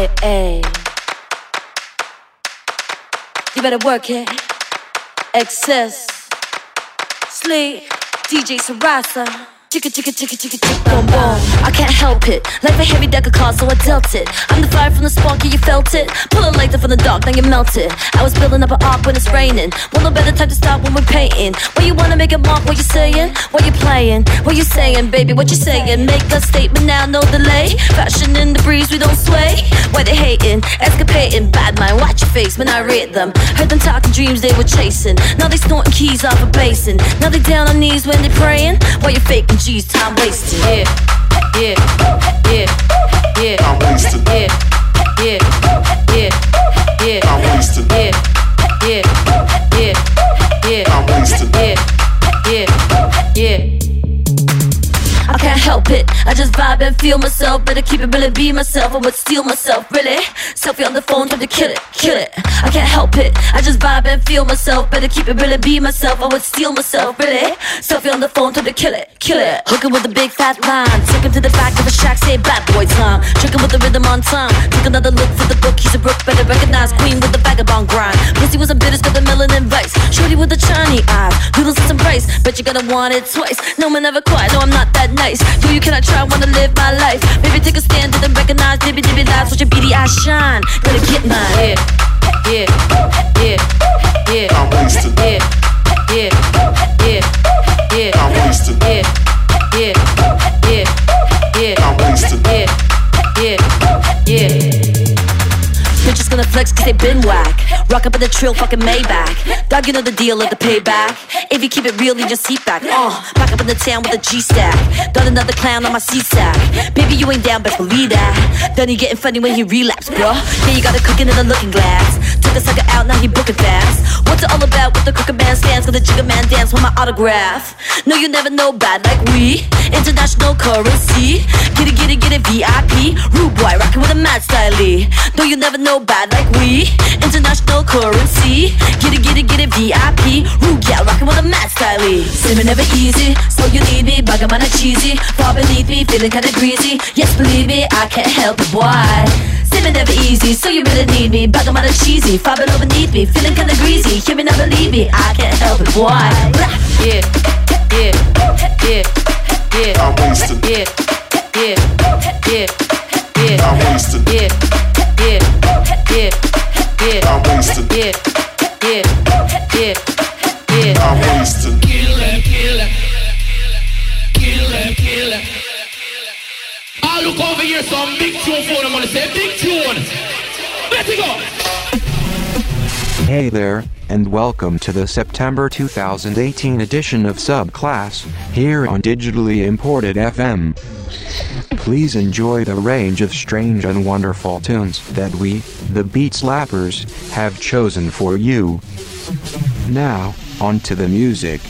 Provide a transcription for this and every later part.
Hey, hey. You better work it. Excess. Sleep. DJ Sarasa. Chicka chicka chicka chicka chicka boom boom. I can't help it. Life a heavy deck of cards, so I dealt it. I'm the fire from the spark, yeah, you felt it. Pull a lighter from the dark, then you melt it. I was building up an arc when it's raining. Want no better time to stop when we're painting. When you wanna make a mark, what you saying? What you playing? What you saying, baby? What you saying? Make a statement now, no delay. Fashion in the breeze, we don't sway. Why they hating? Escapating, bad mind, watch your face when I read them. Heard them talking dreams they were chasing. Now they snorting keys off a basin. Now they down on knees when they praying. Why you faking? G's, time wasted. Yeah, yeah, yeah, yeah. I'm wasted. Yeah, yeah, yeah, yeah. I'm wasted. Yeah, yeah, yeah, yeah. I'm wasted. Yeah, yeah, yeah. Help it. I just vibe and feel myself. Better keep it really be myself. I would steal myself, really. Selfie on the phone, trying to kill it, kill it. I can't help it. I just vibe and feel myself. Better keep it really be myself. I would steal myself, really. Selfie on the phone, trying to kill it, kill it. Hooking with a big fat line. Take him to the back of the shack, say bad boy time. Drinking with the rhythm on time. Take another look for the book. He's a brook, better recognize queen with the vagabond grind. Pussy was a bitters, got the melanin vice. Shorty with the shiny eyes. Noodles and some rice. Bet you're gonna want it twice. No man never quite. No, I'm not that nice. Do you cannot try, wanna live my life. Maybe take a stand and then recognize dibby dibby lives. Watch your beady eyes shine. Gonna get mine. Yeah, yeah, yeah, yeah. I'm wasted. Yeah, yeah, yeah, flex cause they been whack. Rock up in the trill, fucking Maybach. Dog, you know the deal, let the payback. If you keep it real, leave your seat back. Uh, back up in the town with a G stack. Done another clown on my C sack. Baby, you ain't down, but believe that. Done he getting funny when he relapse, bro. Yeah, you got a cooking in the looking glass. Took a sucker out, now he booking fast. What's it all about with the crooked man stands? Gonna jigger man dance with my autograph. No, you never know bad like we. International currency. Get it, get it, get it, VIP. Rude boy, rockin' with a mad style. No, you never know bad like we. International currency. Get it, get it, get it, VIP. Rude gal, rockin' with a mad style. Simming never easy, so you need me. Bugger man, cheesy. Far beneath me, feeling kinda greasy. Yes, believe me, I can't help it, boy. Simming never easy, so you really need me. Bugger man, cheesy. Far below beneath me, feeling kinda greasy. Hear me, never believe me, I can't help it, boy. Yeah, yeah, yeah, yeah. I'm wasted. Yeah, yeah, There, and welcome to the September 2018 edition of Subclass, here on Digitally Imported FM. Please enjoy the range of strange and wonderful tunes that we, the Beat Slappers, have chosen for you. Now, on to the music.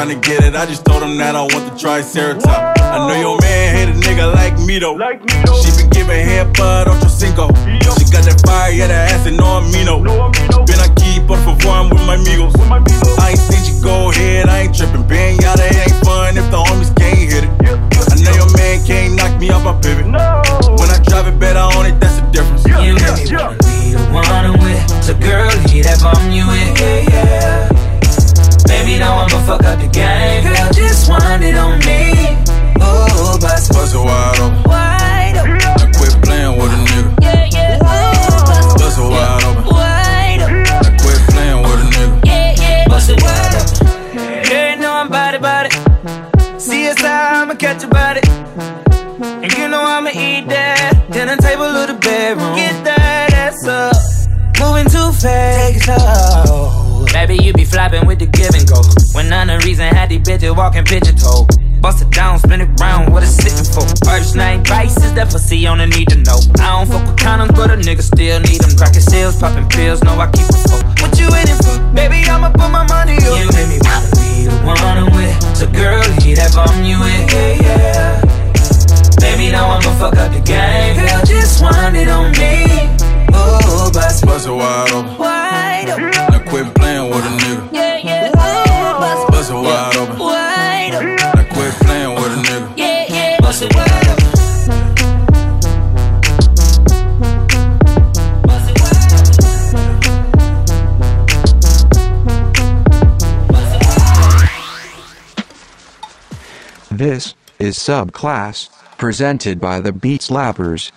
trying to get it. I just told them that I want the triceratops. need to know. I don't fuck with condoms, but a nigga still need them. Cracking seals, popping pills, no, I keep a fuck. What you waiting for? Baby, I'ma put my money up. You made me wanna be the one I'm with. So, girl, need that bum you with. Yeah, yeah. Baby, now I'ma fuck up the game. Girl, just wind it on me. Ooh, bust, bust it wide open. Wide open. Now quit playing with a nigga. this subclass, presented by the Beat Slappers.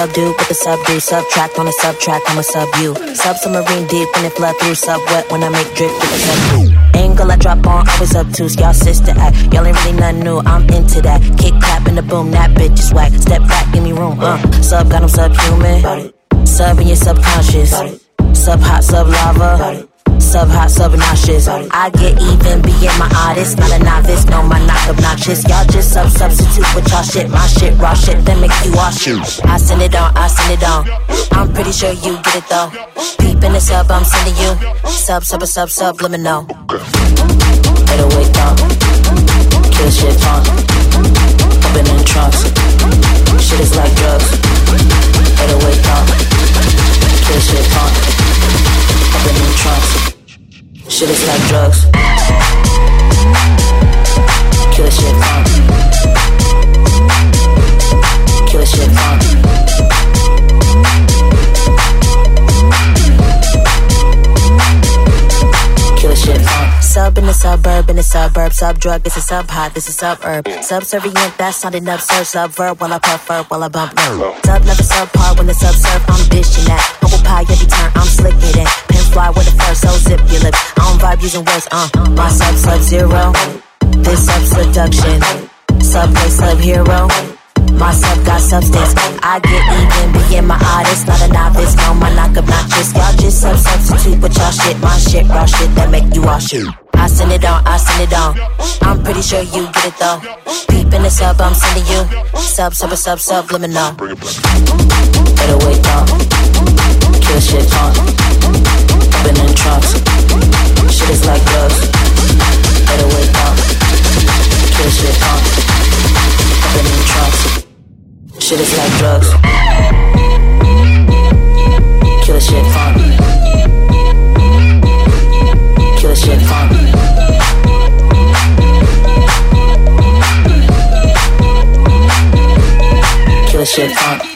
Them with the subdue. Subtract on a subtract, I'm a sub you. Submarine deep when it flood through. Sub wet when I make drip with the sub Angle I drop on, always up to. Y'all sister act. Y'all ain't really nothing new, I'm into that. Kick clap in the boom, that bitch is whack. Step back, give me room. Uh, sub got them subhuman. Sub in your subconscious. Sub hot, sub lava sub hot, sub nauseous. I get even being my artist, not a novice. No, my knock obnoxious. Y'all just sub substitute with y'all shit. My shit raw shit that make you wash it. I send it on, I send it on. I'm pretty sure you get it though. Peep in the sub, I'm sending you. Sub, sub, sub, sub, let me know. Better wake up. Kill shit fun. Open in trunks. Shit is like drugs. Better wake up. Kill shit fun. Open in trunks. Shit is like drugs. Killer shit fun. Killer shit fun. The suburb, sub drug, this is sub hot, this is sub herb. Subservient, that's not enough, sir. Sub while I prefer, while I bump no. Sub never sub par when the sub serve, I'm dishing that. Bubble pie every turn, I'm slicking it. Pen fly with the first, so zip your lips. I don't vibe using words, uh. My sub sub zero. This sub seduction. Subway sub hero. My sub got substance. I get even, being my artist, not a novice. No, my knock obnoxious. Y'all just sub substitute with y'all shit. My shit, raw shit that make you all shoot. I send it on, I send it on. I'm pretty sure you get it though. Peep in the sub, I'm sending you. Sub, sub, sub, sub, let. Better wake up. Kill shit fun. Open in trunks. Shit is like drugs. Better wake up. Kill shit fun. Open in trunks. Shit is like drugs. Kill shit fun this shit funky. shit funk.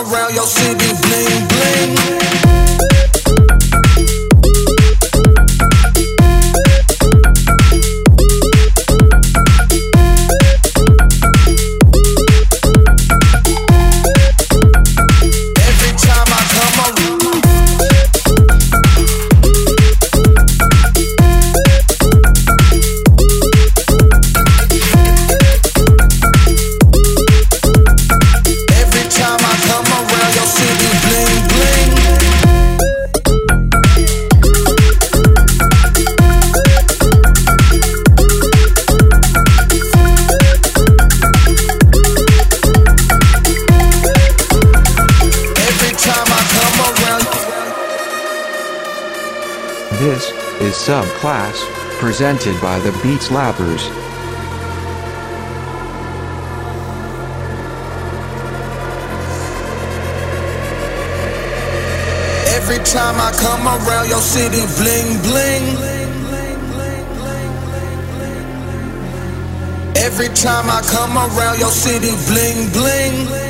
around your city. subclass, presented by the Beat Slappers. Every time I come around your city, bling bling. Every time I come around your city, bling bling.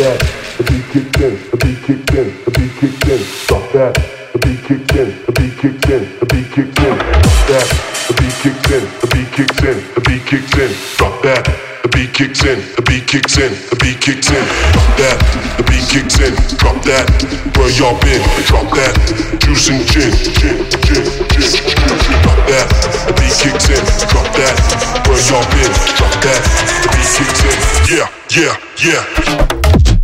That, beat kicks in, the beat kicks in, the beat kicks in, drop that, the beat kicks in, the beat kicks in, the beat kicks in, drop that, the beat kicks in, the beat kicks in, the beat kicks in, drop that, beat kicks in, the beat kicks in, the beat kicks in, drop that, the beat kicks in, drop that, where y'all been, drop that, juice and gin, drop that, the beat kicks in, drop that, where y'all been, drop that, the beat kicks in, yeah, yeah, yeah.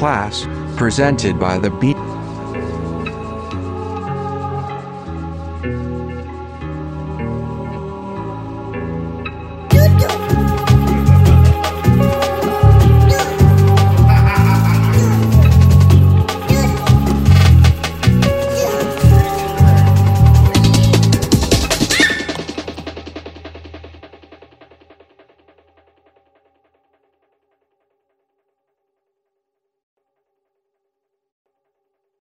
Is Subclass, presented by the Beat